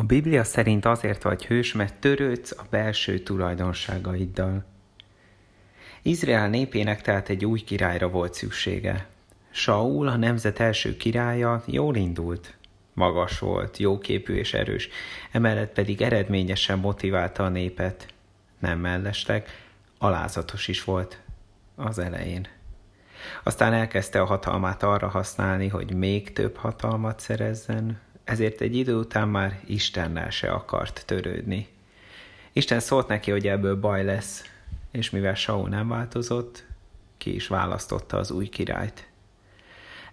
A Biblia szerint azért vagy hős, mert törődsz a belső tulajdonságaiddal. Izrael népének tehát egy új királyra volt szüksége. Saul, a nemzet első királya, jól indult. Magas volt, jóképű és erős, emellett pedig eredményesen motiválta a népet. Nem mellesleg, alázatos is volt az elején. Aztán elkezdte a hatalmát arra használni, hogy még több hatalmat szerezzen, ezért egy idő után már Istennel se akart törődni. Isten szólt neki, hogy ebből baj lesz, és mivel Saul nem változott, ki is választotta az új királyt.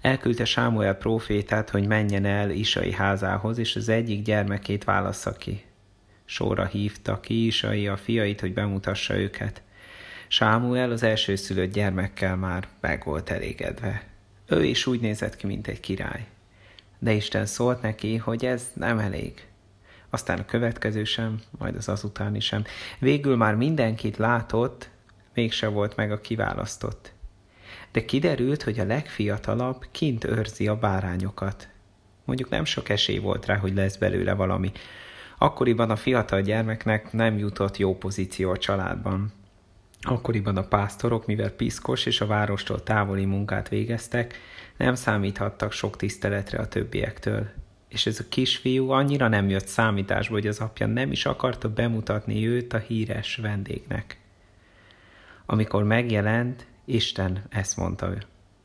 Elküldte Sámuel prófétát, hogy menjen el Isai házához, és az egyik gyermekét válassza ki. Sorra hívta ki Isai a fiait, hogy bemutassa őket. Sámuel az elsőszülött gyermekkel már meg volt elégedve. Ő is úgy nézett ki, mint egy király. De Isten szólt neki, hogy ez nem elég. Aztán a következő sem, majd az azutáni sem. Végül már mindenkit látott, mégse volt meg a kiválasztott. De kiderült, hogy a legfiatalabb kint őrzi a bárányokat. Mondjuk nem sok esély volt rá, hogy lesz belőle valami. Akkoriban a fiatal gyermeknek nem jutott jó pozíció a családban. Akkoriban a pásztorok, mivel piszkos és a várostól távoli munkát végeztek, nem számíthattak sok tiszteletre a többiektől. És ez a kisfiú annyira nem jött számításba, hogy az apja nem is akarta bemutatni őt a híres vendégnek. Amikor megjelent, Isten ezt mondta.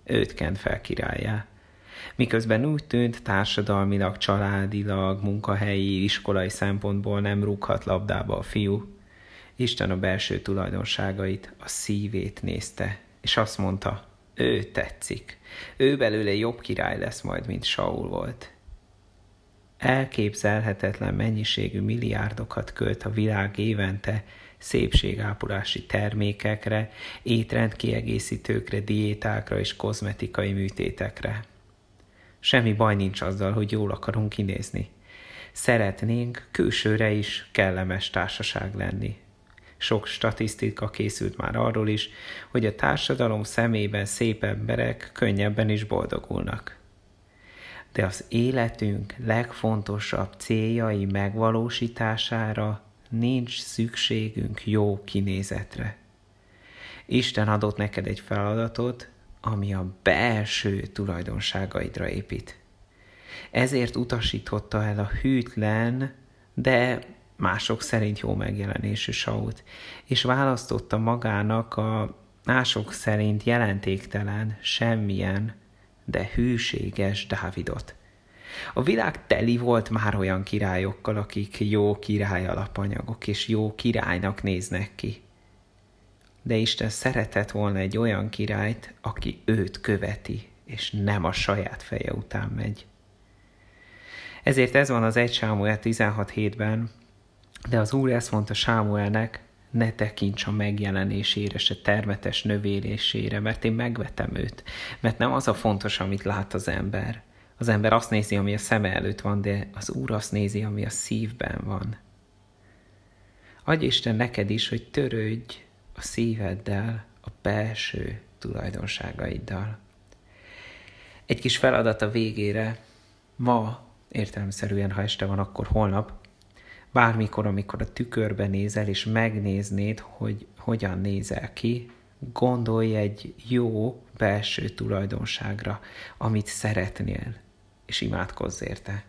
Őt kent fel királyá. Miközben úgy tűnt, társadalmilag, családilag, munkahelyi, iskolai szempontból nem rúghat labdába a fiú, Isten a belső tulajdonságait, a szívét nézte, és azt mondta, ő tetszik. Ő belőle jobb király lesz majd, mint Saul volt. Elképzelhetetlen mennyiségű milliárdokat költ a világ évente szépségápolási termékekre, étrendkiegészítőkre, diétákra és kozmetikai műtétekre. Semmi baj nincs azzal, hogy jól akarunk kinézni. Szeretnénk külsőre is kellemes társaság lenni, sok statisztika készült már arról is, hogy a társadalom szemében szép emberek könnyebben is boldogulnak. De az életünk legfontosabb céljai megvalósítására nincs szükségünk jó kinézetre. Isten adott neked egy feladatot, ami a belső tulajdonságaidra épít. Ezért utasította el a hűtlen, de mások szerint jó megjelenésű Saut, és választotta magának a mások szerint jelentéktelen, semmilyen, de hűséges Dávidot. A világ teli volt már olyan királyokkal, akik jó király alapanyagok és jó királynak néznek ki. De Isten szeretett volna egy olyan királyt, aki őt követi, és nem a saját feje után megy. Ezért ez van az 1 Sámuel 16.7-ben, de az Úr ezt mondta Sámuelnek, ne tekints a megjelenésére, se termetes növélésére, mert én megvetem őt. Mert nem az a fontos, amit lát az ember. Az ember azt nézi, ami a szeme előtt van, de az Úr azt nézi, ami a szívben van. Adj Isten neked is, hogy törődj a szíveddel, a belső tulajdonságaiddal. Egy kis feladat a végére. Ma, értelemszerűen, ha este van, akkor holnap bármikor, amikor a tükörbe nézel, és megnéznéd, hogy hogyan nézel ki, gondolj egy jó belső tulajdonságra, amit szeretnél, és imádkozz érte.